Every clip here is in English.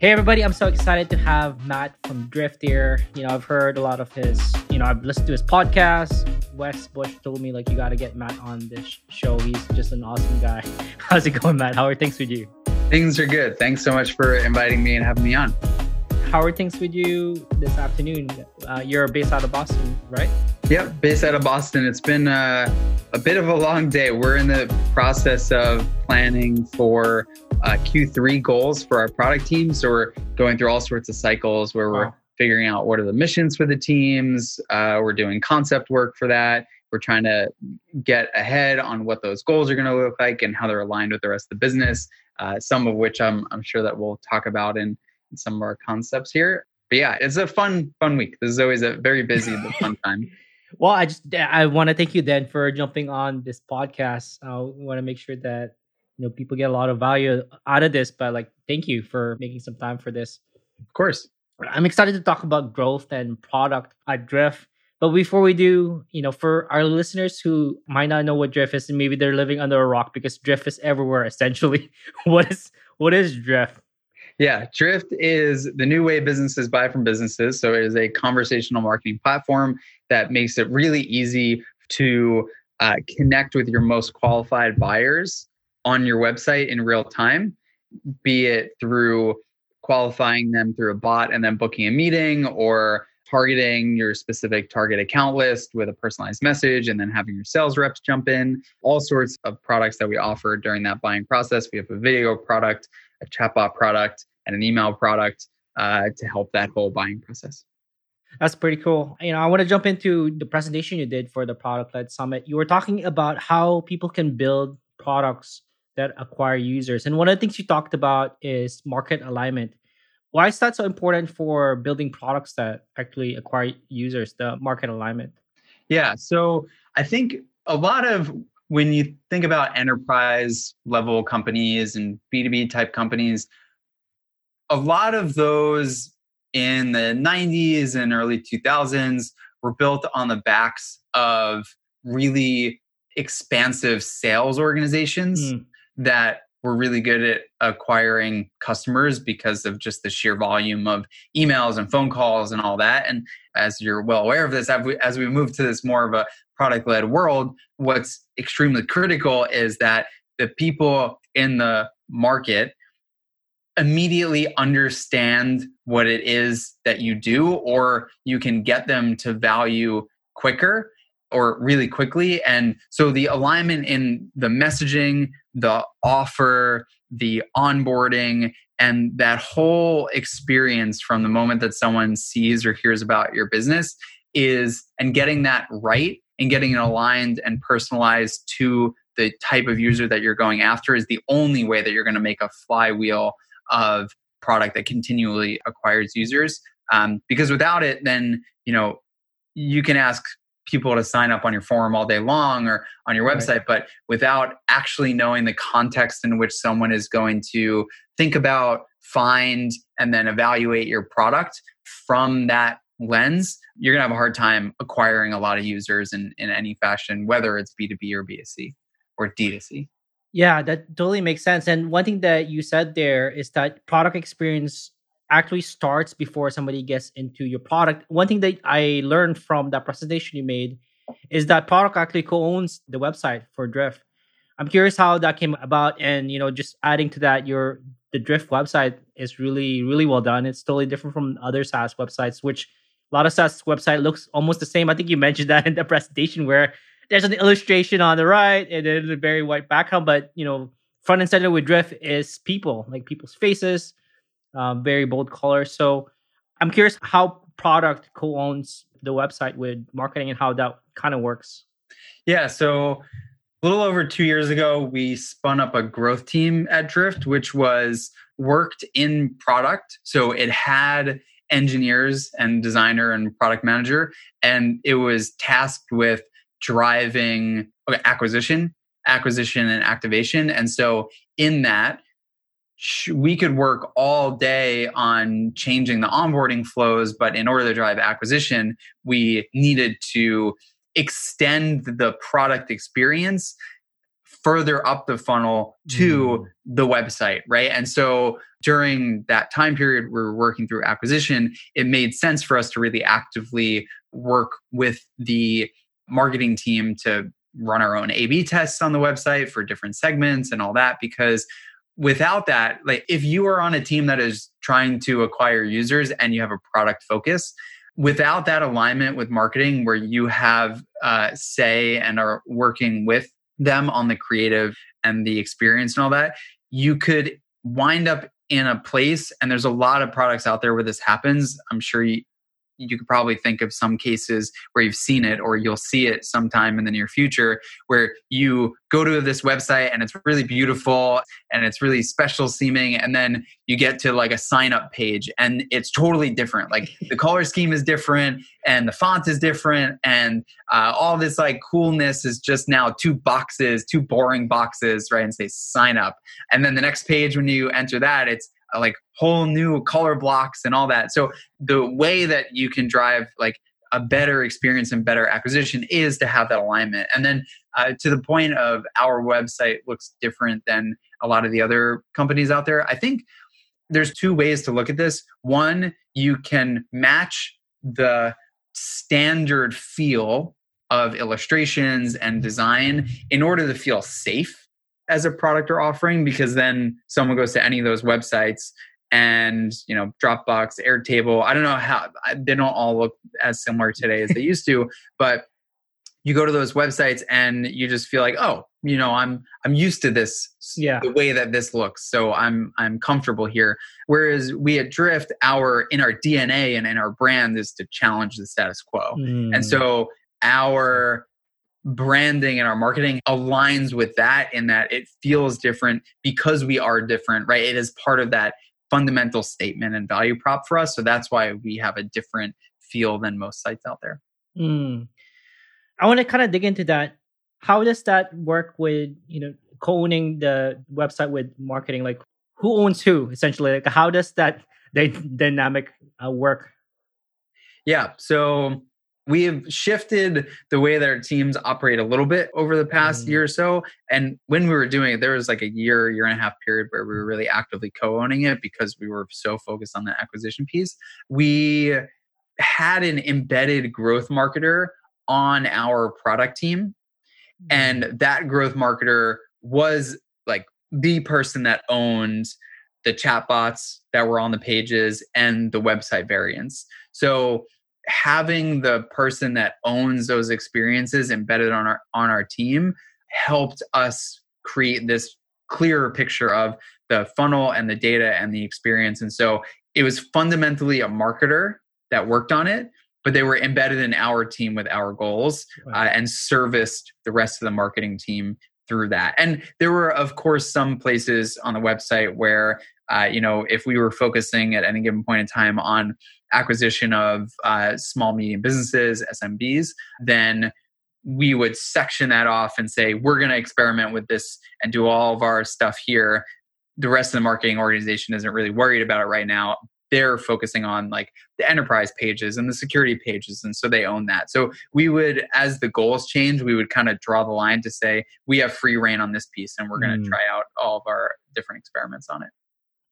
Hey everybody, I'm so excited to have Matt from Drift here. You know, I've heard a lot of his, you know, I've listened to his podcast. Wes Bush told me like you got to get Matt on this show. He's just an awesome guy. How's it going, Matt? How are things with you? Things are good. Thanks so much for inviting me and having me on. How are things with you this afternoon? Uh, you're based out of Boston, right? Yep, based out of Boston. It's been uh, a bit of a long day. We're in the process of planning for uh, Q3 goals for our product team. So we're going through all sorts of cycles where we're figuring out what are the missions for the teams. Uh, we're doing concept work for that. We're trying to get ahead on what those goals are going to look like and how they're aligned with the rest of the business. Uh, some of which I'm I'm sure that we'll talk about in, in some of our concepts here. But yeah, it's a fun fun week. This is always a very busy but fun time. Well, I just I want to thank you then for jumping on this podcast. I want to make sure that you know people get a lot of value out of this but like thank you for making some time for this. Of course. I'm excited to talk about growth and product at drift. But before we do you know for our listeners who might not know what drift is and maybe they're living under a rock because drift is everywhere essentially. What is what is drift? Yeah, Drift is the new way businesses buy from businesses. So it is a conversational marketing platform that makes it really easy to uh, connect with your most qualified buyers on your website in real time, be it through qualifying them through a bot and then booking a meeting or targeting your specific target account list with a personalized message and then having your sales reps jump in all sorts of products that we offer during that buying process we have a video product a chatbot product and an email product uh, to help that whole buying process that's pretty cool. You know, I want to jump into the presentation you did for the product led summit. You were talking about how people can build products that acquire users. And one of the things you talked about is market alignment. Why is that so important for building products that actually acquire users, the market alignment? Yeah. So I think a lot of when you think about enterprise level companies and B2B type companies, a lot of those in the 90s and early 2000s were built on the backs of really expansive sales organizations mm that were really good at acquiring customers because of just the sheer volume of emails and phone calls and all that. And as you're well aware of this, as we move to this more of a product led world, what's extremely critical is that the people in the market immediately understand what it is that you do, or you can get them to value quicker or really quickly. And so the alignment in the messaging, the offer, the onboarding, and that whole experience from the moment that someone sees or hears about your business is, and getting that right and getting it aligned and personalized to the type of user that you're going after is the only way that you're going to make a flywheel of product that continually acquires users. Um, because without it, then, you know, you can ask people to sign up on your forum all day long or on your website, right. but without actually knowing the context in which someone is going to think about, find, and then evaluate your product from that lens, you're going to have a hard time acquiring a lot of users in, in any fashion, whether it's B2B or B2C or D2C. Yeah, that totally makes sense. And one thing that you said there is that product experience actually starts before somebody gets into your product. One thing that I learned from that presentation you made is that product actually co-owns the website for Drift. I'm curious how that came about, and you know, just adding to that, your the Drift website is really really well done. It's totally different from other SaaS websites, which a lot of SaaS website looks almost the same. I think you mentioned that in the presentation where there's an illustration on the right and then a very white background, but you know, front and center with Drift is people, like people's faces, um, very bold colors. So I'm curious how product co-owns the website with marketing and how that kind of works. Yeah, so a little over two years ago, we spun up a growth team at Drift, which was worked in product. So it had engineers and designer and product manager, and it was tasked with driving acquisition, acquisition, and activation. And so in that, we could work all day on changing the onboarding flows, but in order to drive acquisition, we needed to extend the product experience further up the funnel to mm. the website, right? And so during that time period we are working through acquisition, it made sense for us to really actively work with the marketing team to run our own A B tests on the website for different segments and all that because without that like if you are on a team that is trying to acquire users and you have a product focus without that alignment with marketing where you have uh, say and are working with them on the creative and the experience and all that you could wind up in a place and there's a lot of products out there where this happens. I'm sure you, you could probably think of some cases where you've seen it or you'll see it sometime in the near future where you go to this website and it's really beautiful and it's really special seeming and then you get to like a sign up page and it's totally different. Like the color scheme is different and the font is different and uh, all this like coolness is just now two boxes two boring boxes right and say sign up. And then the next page when you enter that it's like whole new color blocks and all that. So the way that you can drive like a better experience and better acquisition is to have that alignment. And then uh, to the point of our website looks different than a lot of the other companies out there. I think there's two ways to look at this. One, you can match the standard feel of illustrations and design in order to feel safe as a product or offering because then someone goes to any of those websites and you know dropbox airtable i don't know how they don't all look as similar today as they used to but you go to those websites and you just feel like oh you know i'm i'm used to this yeah. the way that this looks so i'm i'm comfortable here. Whereas we at drift our in our dna and in our brand is to challenge the status quo. Mm. and so our branding and our marketing aligns with that in that it feels different because we are different, right? It is part of that fundamental statement and value prop for us. So that's why we have a different feel than most sites out there. Mm. I want to kind of dig into that. How does that work with, you know, co-owning the website with marketing? Like who owns who essentially? Like how does that dynamic uh, work? Yeah. So we have shifted the way that our teams operate a little bit over the past mm. year or so. And when we were doing it, there was like a year, year and a half period where we were really actively co owning it because we were so focused on the acquisition piece. We had an embedded growth marketer on our product team. And mm. that growth marketer was like the person that owned the chatbots that were on the pages and the website variants. So having the person that owns those experiences embedded on our on our team helped us create this clearer picture of the funnel and the data and the experience. And so it was fundamentally a marketer that worked on it but they were embedded in our team with our goals uh, and serviced the rest of the marketing team through that. And there were of course some places on the website where uh, you know if we were focusing at any given point in time on acquisition of uh, small medium businesses smbs then we would section that off and say we're going to experiment with this and do all of our stuff here. The rest of the marketing organization isn't really worried about it right now. They're focusing on like the enterprise pages and the security pages and so they own that. So we would as the goals change we would kind of draw the line to say we have free rein on this piece and we're going to mm. try out all of our different experiments on it.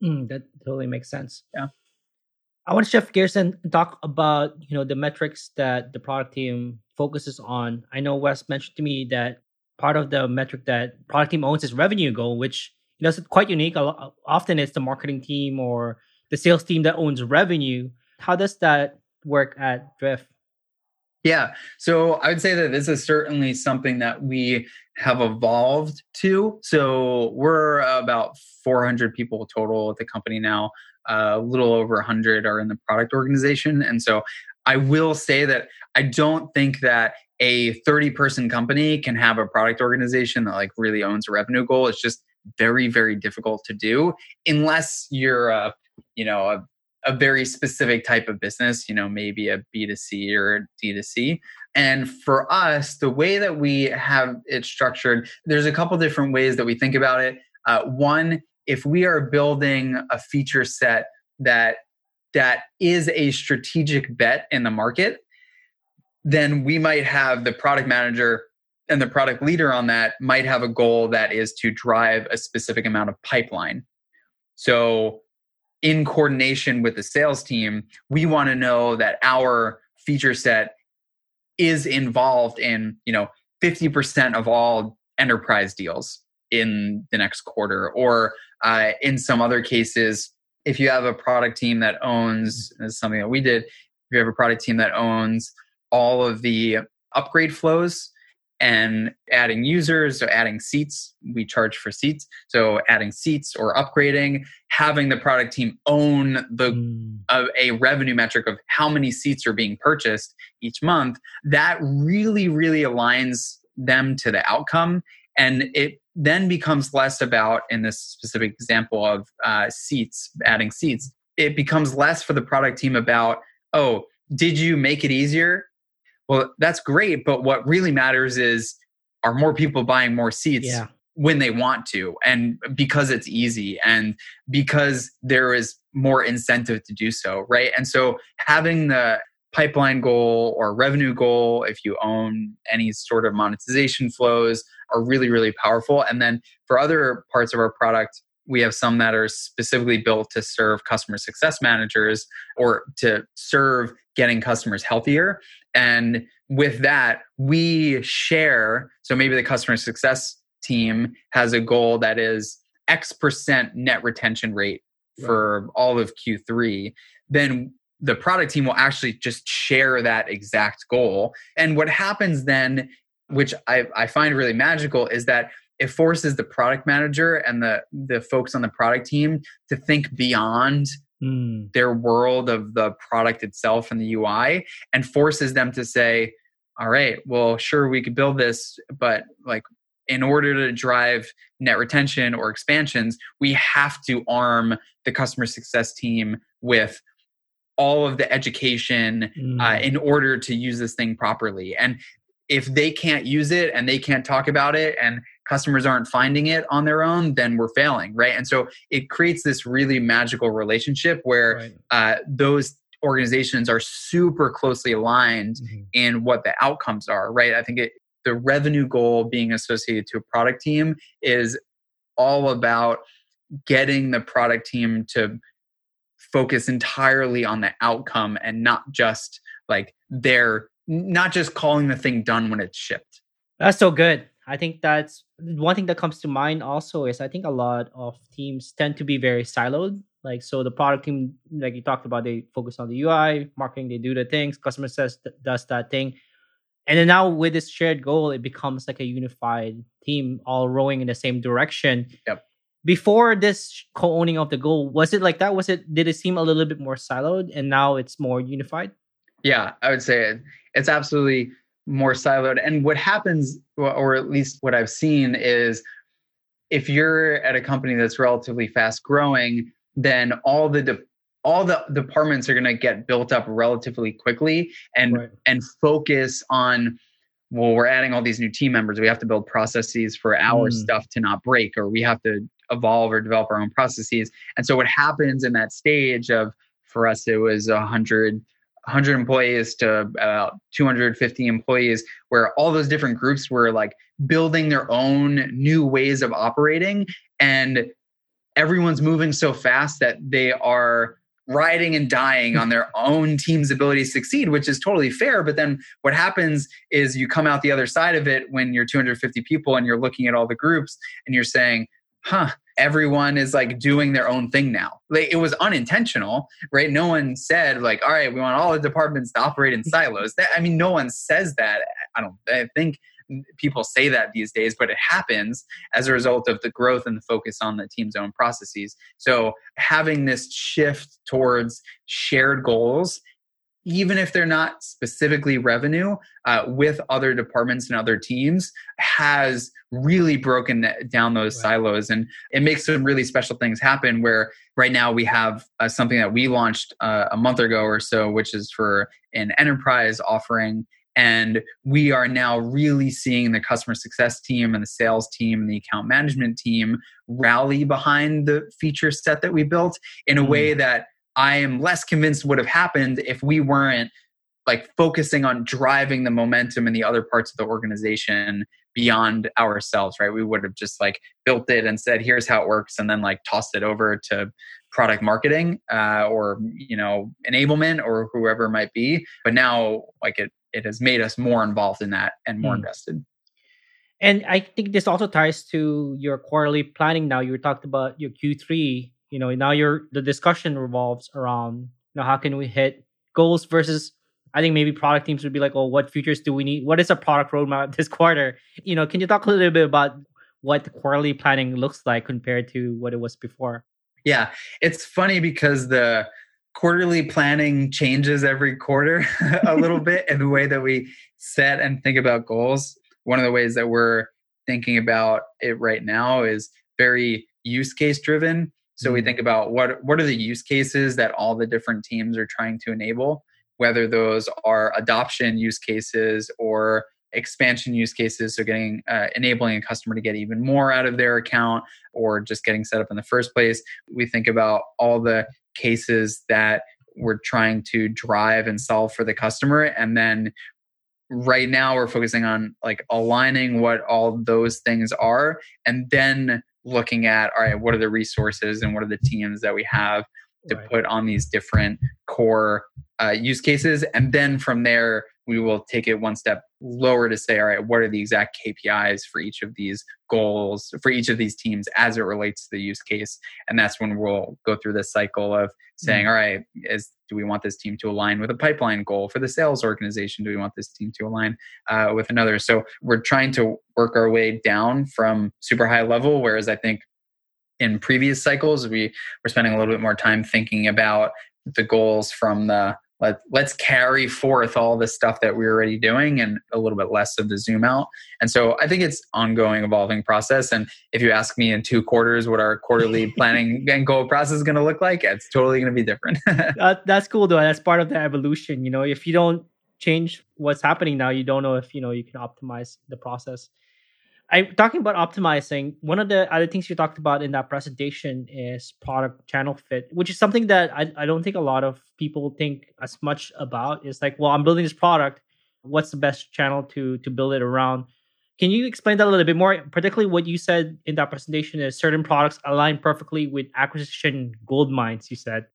Mm, that totally makes sense. Yeah I want to shift gears and talk about you know the metrics that the product team focuses on. I know Wes mentioned to me that part of the metric that product team owns is revenue goal, which you know is quite unique. Often it's the marketing team or the sales team that owns revenue. How does that work at Drift? Yeah, so I would say that this is certainly something that we have evolved to. So we're about 400 people total at the company now a little over 100 are in the product organization. And so I will say that I don't think that a 30 person company can have a product organization that like really owns a revenue goal. It's just very, very difficult to do unless you're a, you know, a, a very specific type of business, you know, maybe a B2C or a D2C. And for us, the way that we have it structured, there's a couple different ways that we think about it. Uh, one if we are building a feature set that that is a strategic bet in the market then we might have the product manager and the product leader on that might have a goal that is to drive a specific amount of pipeline. So, in coordination with the sales team, we want to know that our feature set is involved in, you know, 50% of all enterprise deals in the next quarter or uh, in some other cases if you have a product team that owns this is something that we did if you have a product team that owns all of the upgrade flows and adding users or adding seats we charge for seats. So adding seats or upgrading having the product team own the mm. uh, a revenue metric of how many seats are being purchased each month that really really aligns them to the outcome and it then becomes less about in this specific example of uh, seats adding seats it becomes less for the product team about oh did you make it easier well, that's great. But what really matters is are more people buying more seats yeah. when they want to and because it's easy and because there is more incentive to do so, right? And so having the pipeline goal or revenue goal, if you own any sort of monetization flows, are really, really powerful. And then for other parts of our product, we have some that are specifically built to serve customer success managers or to serve getting customers healthier. And with that, we share. So maybe the customer success team has a goal that is X percent net retention rate for all of Q3. Then the product team will actually just share that exact goal. And what happens then, which I, I find really magical, is that it forces the product manager and the the folks on the product team to think beyond mm. their world of the product itself and the UI and forces them to say all right well sure we could build this but like in order to drive net retention or expansions we have to arm the customer success team with all of the education mm. uh, in order to use this thing properly and if they can't use it and they can't talk about it and customers aren't finding it on their own, then we're failing, right? And so it creates this really magical relationship where right. uh, those organizations are super closely aligned mm-hmm. in what the outcomes are, right? I think it, the revenue goal being associated to a product team is all about getting the product team to focus entirely on the outcome and not just like their not just calling the thing done when it's shipped. That's so good. I think that's one thing that comes to mind also is I think a lot of teams tend to be very siloed. Like so the product team, like you talked about, they focus on the UI, marketing, they do the things, customer says does that thing. And then now with this shared goal, it becomes like a unified team all rowing in the same direction. Yep. Before this co-owning of the goal, was it like that? Was it did it seem a little bit more siloed and now it's more unified? Yeah, I would say it, it's absolutely more siloed. And what happens, or at least what I've seen, is if you're at a company that's relatively fast growing, then all the de- all the departments are going to get built up relatively quickly and right. and focus on well we're adding all these new team members we have to build processes for our mm. stuff to not break or we have to evolve or develop our own processes. And so what happens in that stage of for us it was hundred 100 employees to uh, about 250 employees where all those different groups were like building their own new ways of operating. And everyone's moving so fast that they are riding and dying on their own team's ability to succeed which is totally fair. But then what happens is you come out the other side of it when you're 250 people and you're looking at all the groups and you're saying huh everyone is like doing their own thing now. Like it was unintentional, right? No one said like, all right, we want all the departments to operate in silos. That, I mean, no one says that. I don't. I think people say that these days, but it happens as a result of the growth and the focus on the team's own processes. So having this shift towards shared goals even if they're not specifically revenue, uh, with other departments and other teams, has really broken down those right. silos. And it makes some really special things happen where right now we have uh, something that we launched uh, a month ago or so, which is for an enterprise offering. And we are now really seeing the customer success team and the sales team and the account management team rally behind the feature set that we built in a mm. way that I am less convinced would have happened if we weren't like focusing on driving the momentum in the other parts of the organization beyond ourselves, right? We would have just like built it and said, here's how it works, and then like tossed it over to product marketing uh, or you know enablement or whoever it might be. But now, like it, it has made us more involved in that and more mm. invested. And I think this also ties to your quarterly planning. Now you talked about your Q3. You know, now your the discussion revolves around you know how can we hit goals versus I think maybe product teams would be like, oh, what features do we need? What is a product roadmap this quarter? You know, can you talk a little bit about what quarterly planning looks like compared to what it was before? Yeah, it's funny because the quarterly planning changes every quarter a little bit in the way that we set and think about goals. One of the ways that we're thinking about it right now is very use case driven. So we mm. think about what what are the use cases that all the different teams are trying to enable, whether those are adoption use cases or expansion use cases so getting uh, enabling a customer to get even more out of their account or just getting set up in the first place we think about all the cases that we're trying to drive and solve for the customer and then right now we're focusing on like aligning what all those things are and then looking at all right what are the resources and what are the teams that we have to right. put on these different core uh, use cases and then from there we will take it one step lower to say all right what are the exact kpis for each of these goals for each of these teams as it relates to the use case? And that's when we'll go through this cycle of saying mm-hmm. all right is do we want this team to align with a pipeline goal for the sales organization? Do we want this team to align uh, with another? So we're trying to work our way down from super high level whereas i think in previous cycles we were spending a little bit more time thinking about the goals from the let, let's carry forth all the stuff that we're already doing and a little bit less of the zoom out. And so i think it's ongoing evolving process. And if you ask me in two quarters what our quarterly planning and goal process is going to look like it's totally going to be different. That, that's cool though. That's part of the evolution you know? If you don't change what's happening now you don't know if you know you can optimize the process I talking about optimizing. One of the other things you talked about in that presentation is product channel fit, which is something that I, I don't think a lot of people think as much about. It's like, well, I'm building this product. What's the best channel to to build it around? Can you explain that a little bit more? Particularly what you said in that presentation is certain products align perfectly with acquisition gold mines. You said.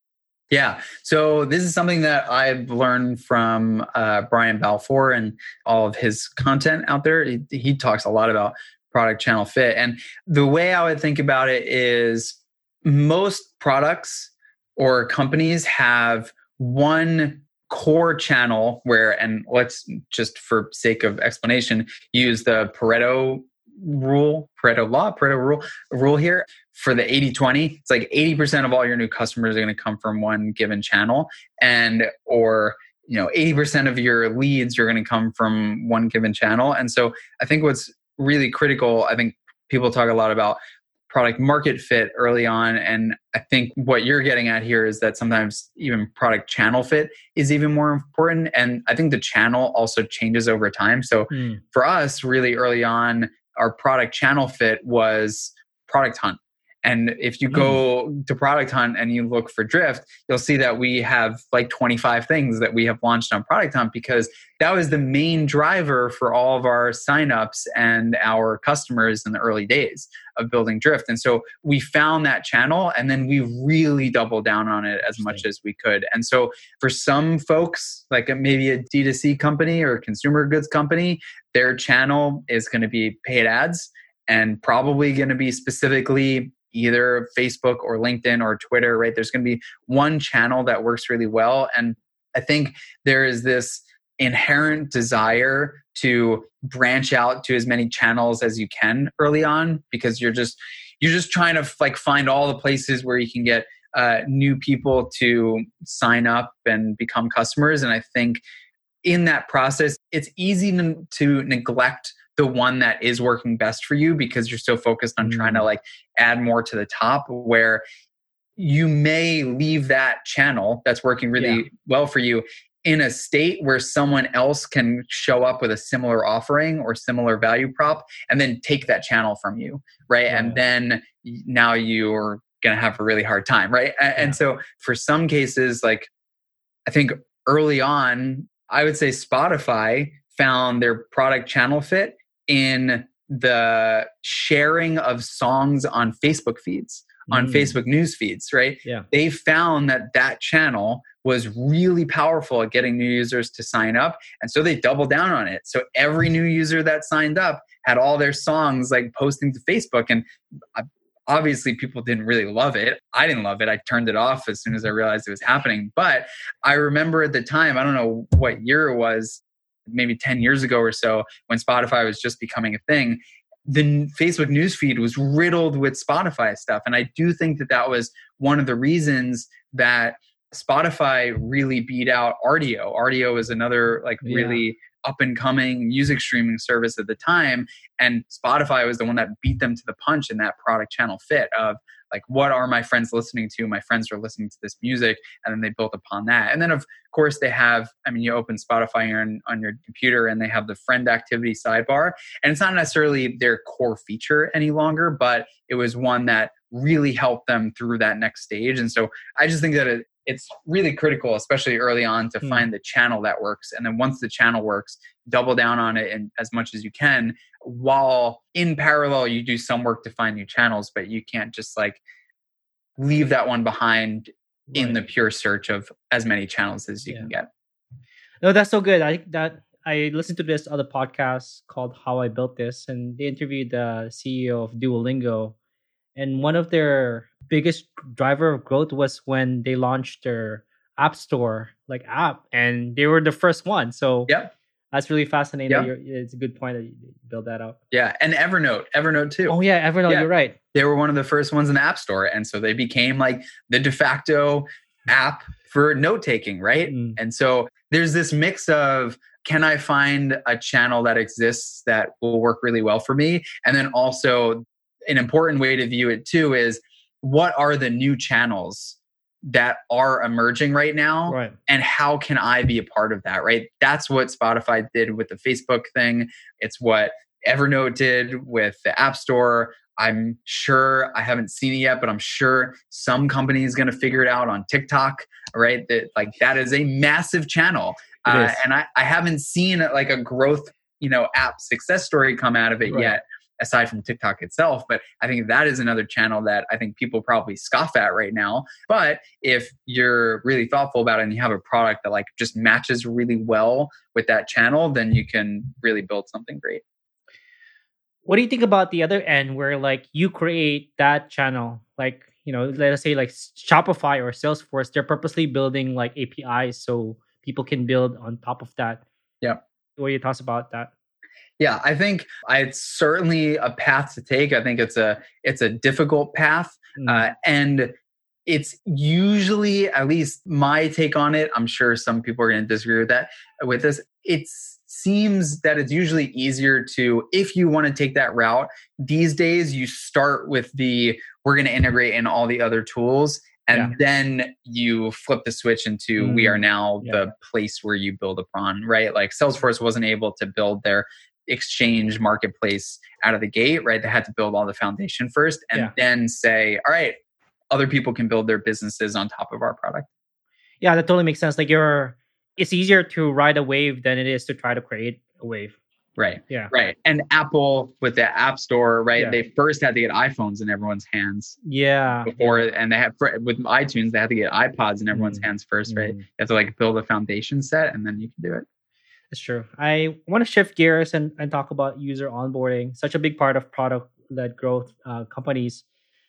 Yeah. So this is something that I've learned from uh, Brian Balfour and all of his content out there. He, he talks a lot about product channel fit. And the way I would think about it is most products or companies have one core channel where, and let's just for sake of explanation, use the Pareto rule, Pareto law, Pareto rule, rule here for the 80 20. It's like 80% of all your new customers are going to come from one given channel, and or you know 80% of your leads are going to come from one given channel. And so I think what's really critical, I think people talk a lot about product market fit early on. And I think what you're getting at here is that sometimes even product channel fit is even more important. And I think the channel also changes over time. So mm. for us, really early on, our product channel fit was product hunt. And if you go to Product Hunt and you look for Drift, you'll see that we have like 25 things that we have launched on Product Hunt because that was the main driver for all of our signups and our customers in the early days of building Drift. And so we found that channel and then we really doubled down on it as much as we could. And so for some folks, like maybe a D2C company or a consumer goods company, their channel is going to be paid ads and probably going to be specifically either Facebook or LinkedIn or Twitter, right? There's going to be one channel that works really well. And I think there is this inherent desire to branch out to as many channels as you can early on because you're just you're just trying to like find all the places where you can get uh, new people to sign up and become customers and i think in that process it's easy to neglect the one that is working best for you because you're so focused on mm. trying to mm. like add more to the top where you may leave that channel that's working really yeah. well for you in a state where someone else can show up with a similar offering or similar value prop and then take that channel from you right yeah. and then now you're going to have a really hard time right yeah. and so for some cases like i think early on I would say Spotify found their product channel fit in the sharing of songs on Facebook feeds, on Mm. Facebook news feeds, right? Yeah. They found that that channel was really powerful at getting new users to sign up. And so they doubled down on it. So every new user that signed up had all their songs like posting to Facebook. And uh, obviously, people didn't really love it. I didn't love it. I turned it off as soon as I realized it was happening. But I remember at the time, I don't know what year it was, maybe 10 years ago or so, when Spotify was just becoming a thing. The Facebook newsfeed was riddled with Spotify stuff. And I do think that that was one of the reasons that Spotify really beat out Rdio. Rdio is another like Yeah. really up and coming music streaming service at the time. And Spotify was the one that beat them to the punch in that product channel fit of like, what are my friends listening to? My friends are listening to this music. And then they built upon that. And then, of course, they have, I mean, you open Spotify on, on your computer and they have the friend activity sidebar. And it's not necessarily their core feature any longer, but it was one that really helped them through that next stage. And so I just think that it, it's really critical, especially early on, to Hmm. find the channel that works. And then once the channel works, double down on it and as much as you can, while in parallel you do some work to find new channels, but you can't just like leave that one behind in the pure search of as many channels as you Yeah. can get. No, that's so good. I that I listened to this other podcast called How I Built This, and they interviewed the CEO of Duolingo. And one of their biggest driver of growth was when they launched their app store like app, and they were the first one. So yeah, that's really fascinating. That you're- It's a good point that you build that up. Yeah. And Evernote, Evernote too. Oh yeah, Evernote. Yeah. You're right. they were one of the first ones in the app store and so they became like the de facto app for note taking right Mm. and so there's this mix of can i find a channel that exists that will work really well for me and then also an important way to view it too is what are the new channels that are emerging right now Right. and how can I be a part of that, right? That's what Spotify did with the Facebook thing. It's what Evernote did with the App Store. I'm sure I haven't seen it yet, but I'm sure some company is going to figure it out on TikTok, right? That like that is a massive channel, uh, and I, I haven't seen like a growth, you know, app success story come out of it Right. yet. Aside from TikTok itself, but I think that is another channel that I think people probably scoff at right now. But if you're really thoughtful about it and you have a product that like just matches really well with that channel, then you can really build something great. What do you think about the other end where like you create that channel? Like, you know, let us say like Shopify or Salesforce, they're purposely building like APIs so people can build on top of that. Yeah. What are your thoughts about that? Yeah, I think it's certainly a path to take. I think it's a it's a difficult path, Mm, uh, and it's usually at least my take on it. I'm sure some people are going to disagree with that. With this, it seems that it's usually easier to if you want to take that route these days. You start with the we're going to integrate in all the other tools. And Yeah. then you flip the switch into we are Mm, now yeah. the place where you build upon, right? Like Salesforce wasn't able to build their exchange marketplace out of the gate, right? They had to build all the foundation first and Yeah. then say, all right, other people can build their businesses on top of our product. Yeah, that totally makes sense. Like you're it's easier to ride a wave than it is to try to create a wave. Right. Yeah. Right. And Apple with the App Store, right? Yeah. They first had to get iPhones in everyone's hands Yeah. before, and they had with iTunes, they had to get iPods in everyone's Mm. hands first, right? Mm. You have to like build a foundation set and then you can do it. That's true. I want to shift gears and, and talk about user onboarding, such a big part of product led growth uh, companies.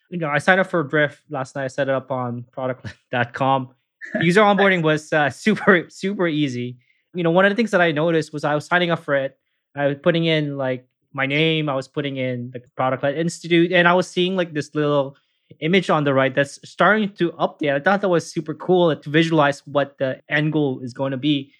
You know, I signed up for Drift last night. I set it up on product.com. User onboarding was uh, super, super easy. You know, one of the things that I noticed was I was signing up for it. I was putting in like my name, I was putting in the product led institute, and I was seeing like this little image on the right that's starting to update. I thought that was super cool to visualize what the end goal is going to be.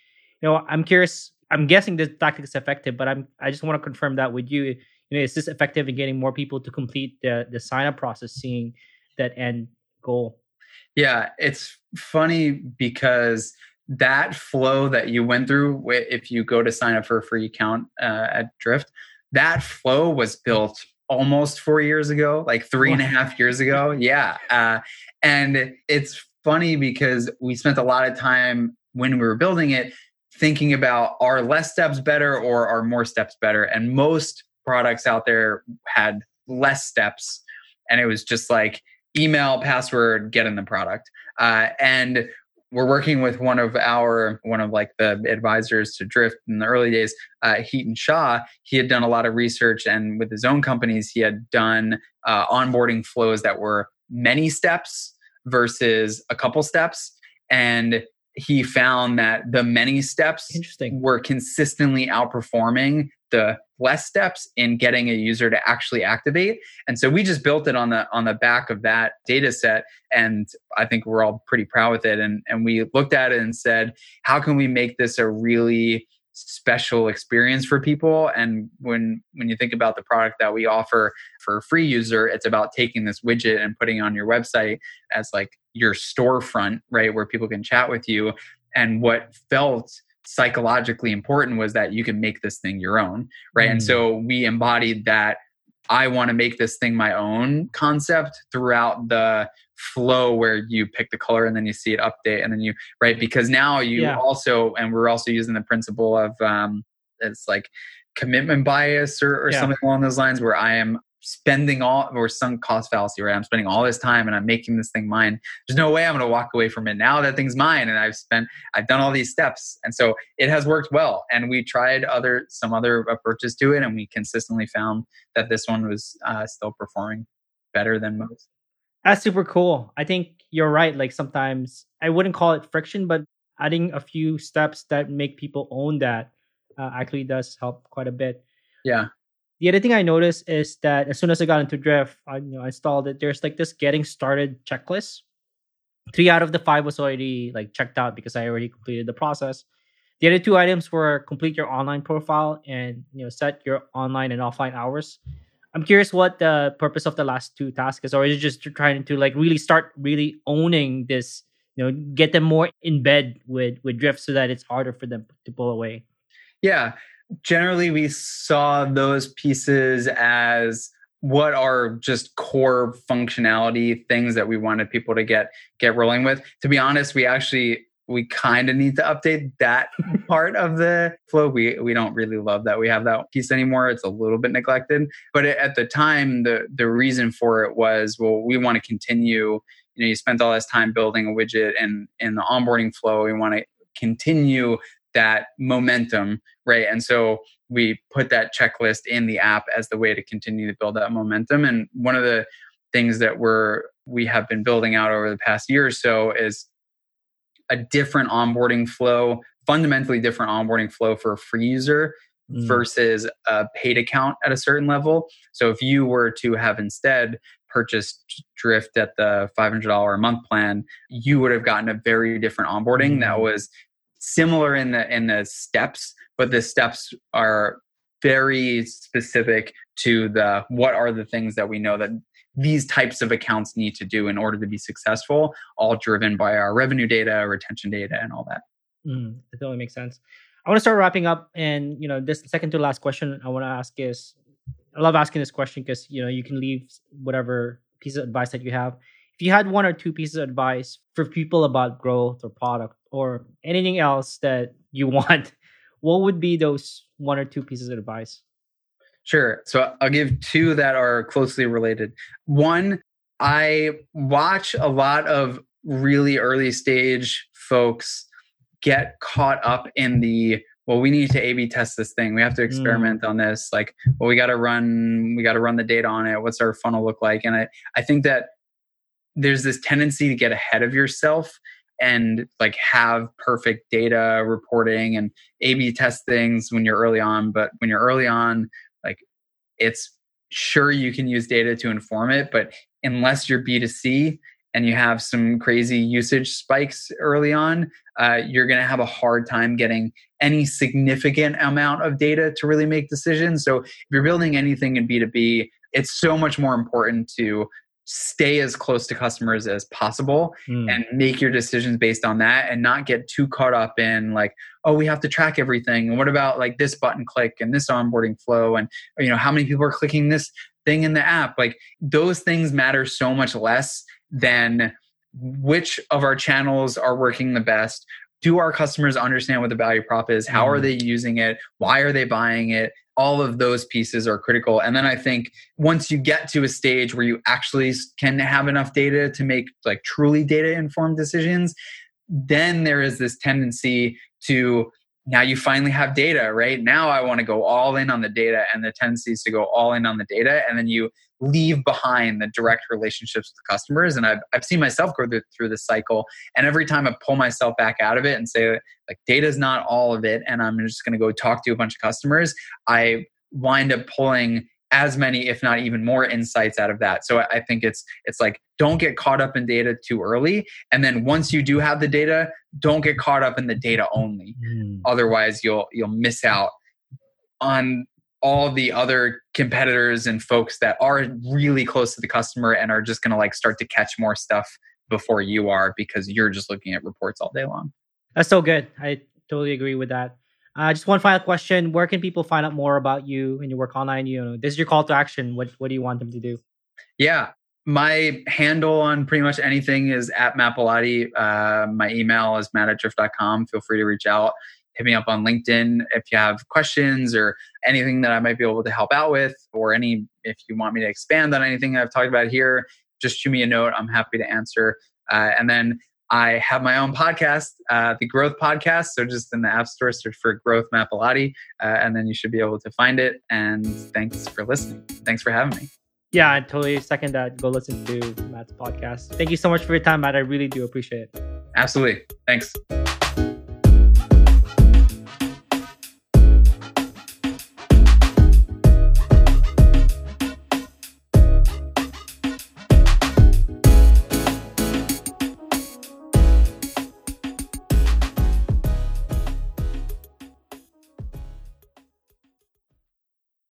You know, I'm curious. I'm guessing this tactic is effective, but I'm I just want to confirm that with you. You know, is this effective in getting more people to complete the the sign up process, seeing that end goal? Yeah, it's funny because that flow that you went through, if you go to sign up for a free account uh, at Drift, that flow was built almost four years ago, like three and a half years ago. Yeah. Uh, and it's funny because we spent a lot of time when we were building it thinking about are less steps better or are more steps better? And most products out there had less steps and it was just like email password get in the product. Uh, and we're working with one of our one of like the advisors to drift in the early days uh, Hiten Shah. He had done a lot of research and with his own companies he had done uh, onboarding flows that were many steps versus a couple steps. And he found that the many steps Interesting. were consistently outperforming the less steps in getting a user to actually activate. And so we just built it on the on the back of that data set and i think we're all pretty proud with it. And and we looked at it and said how can we make this a really special experience for people? And when when you think about the product that we offer for a free user it's about taking this widget and putting it on your website as like your storefront right where people can chat with you and what felt psychologically important was that you can make this thing your own right mm. and so we embodied that i want to make this thing my own concept throughout the flow where you pick the color and then you see it update and then you right because now you yeah. also and we're also using the principle of um it's like commitment bias or, or yeah. something along those lines where i am spending all or sunk cost fallacy right? I'm spending all this time and I'm making this thing mine. There's no way I'm going to walk away from it. Now that thing's mine and I've spent, I've done all these steps. And so it has worked well. And we tried other, some other approaches to it and we consistently found that this one was uh, still performing better than most. That's super cool. I think you're right. Like sometimes I wouldn't call it friction, but adding a few steps that make people own that uh, actually does help quite a bit. Yeah the other thing I noticed is that as soon as I got into Drift, I you know installed it. There's like this getting started checklist. Three out of the five was already like checked out because I already completed the process. The other two items were complete your online profile and you know set your online and offline hours. I'm curious what the purpose of the last two tasks is, or is it just trying to like really start really owning this, you know, get them more in bed with with Drift so that it's harder for them to pull away. Yeah, generally we saw those pieces as what are just core functionality things that we wanted people to get get rolling with. To be honest we actually we kind of need to update that part of the flow. We we don't really love that we have that piece anymore. It's a little bit neglected. But at the time the the reason for it was well we want to continue you know you spent all this time building a widget and in the onboarding flow. We want to continue that momentum, right? And so we put that checklist in the app as the way to continue to build that momentum. And one of the things that we're we have been building out over the past year or so is a different onboarding flow, fundamentally different onboarding flow for a free user mm. versus a paid account at a certain level. So if you were to have instead purchased Drift at the $500 a month plan, you would have gotten a very different onboarding mm. that was similar in the in the steps, but the steps are very specific to the what are the things that we know that these types of accounts need to do in order to be successful, all driven by our revenue data, retention data, and all that. Mm, that totally makes sense. I want to start wrapping up, and you know, this second to last question I want to ask is, I love asking this question because you know you can leave whatever piece of advice that you have. If you had one or two pieces of advice for people about growth or product or anything else that you want, what would be those one or two pieces of advice? Sure. So I'll give two that are closely related. One, I watch a lot of really early stage folks get caught up in the well we need to a b test this thing we have to mm. experiment mm. on this like well we got to run we got to run the data on it what's our funnel look like and i i think that there's this tendency to get ahead of yourself and like have perfect data reporting and A B test things when you're early on. But when you're early on, like it's sure you can use data to inform it, but unless you're B2C and you have some crazy usage spikes early on, uh, you're going to have a hard time getting any significant amount of data to really make decisions. So if you're building anything in B2B, it's so much more important to stay as close to customers as possible mm. and make your decisions based on that and not get too caught up in like oh we have to track everything and what about like this button click and this onboarding flow and you know how many people are clicking this thing in the app like those things matter so much less than which of our channels are working the best do our customers understand what the value prop is? How are Mhm. they using it? Why are they buying it? All of those pieces are critical. And then I think once you get to a stage where you actually can have enough data to make like truly data informed decisions, then there is this tendency to now you finally have data, right? Now I want to go all in on the data, and the tendency is to go all in on the data, and then you leave behind the direct relationships with customers. And I've, I've seen myself go through, through this cycle. And every time I pull myself back out of it and say, like, data is not all of it, and I'm just going to go talk to a bunch of customers, I wind up pulling as many if not even more insights out of that so I- i think it's it's like don't get caught up in data too early and then once you do have the data don't get caught up in the data only Mm. otherwise you'll you'll miss out on all the other competitors and folks that are really close to the customer and are just going to like start to catch more stuff before you are because you're just looking at reports all day long That's so good. I totally agree with that. Uh, just one final question: Where can people find out more about you and your work online? You know, this is your call to action. What What do you want them to do? Yeah. My handle on pretty much anything is at Matt Bilotti. Uh, my email is matt at drift.com. Feel free to reach out. Hit me up on LinkedIn if you have questions or anything that I might be able to help out with, or any if you want me to expand on anything I've talked about here, just shoot me a note. I'm happy to answer. Uh, and then I have my own podcast, uh, the Growth Podcast. So just in the App Store, search for Growth Bilotti, uh, and then you should be able to find it. And thanks for listening. Thanks for having me. Yeah, I totally second that. Go listen to Matt's podcast. Thank you so much for your time, Matt. I really do appreciate it. Absolutely. Thanks.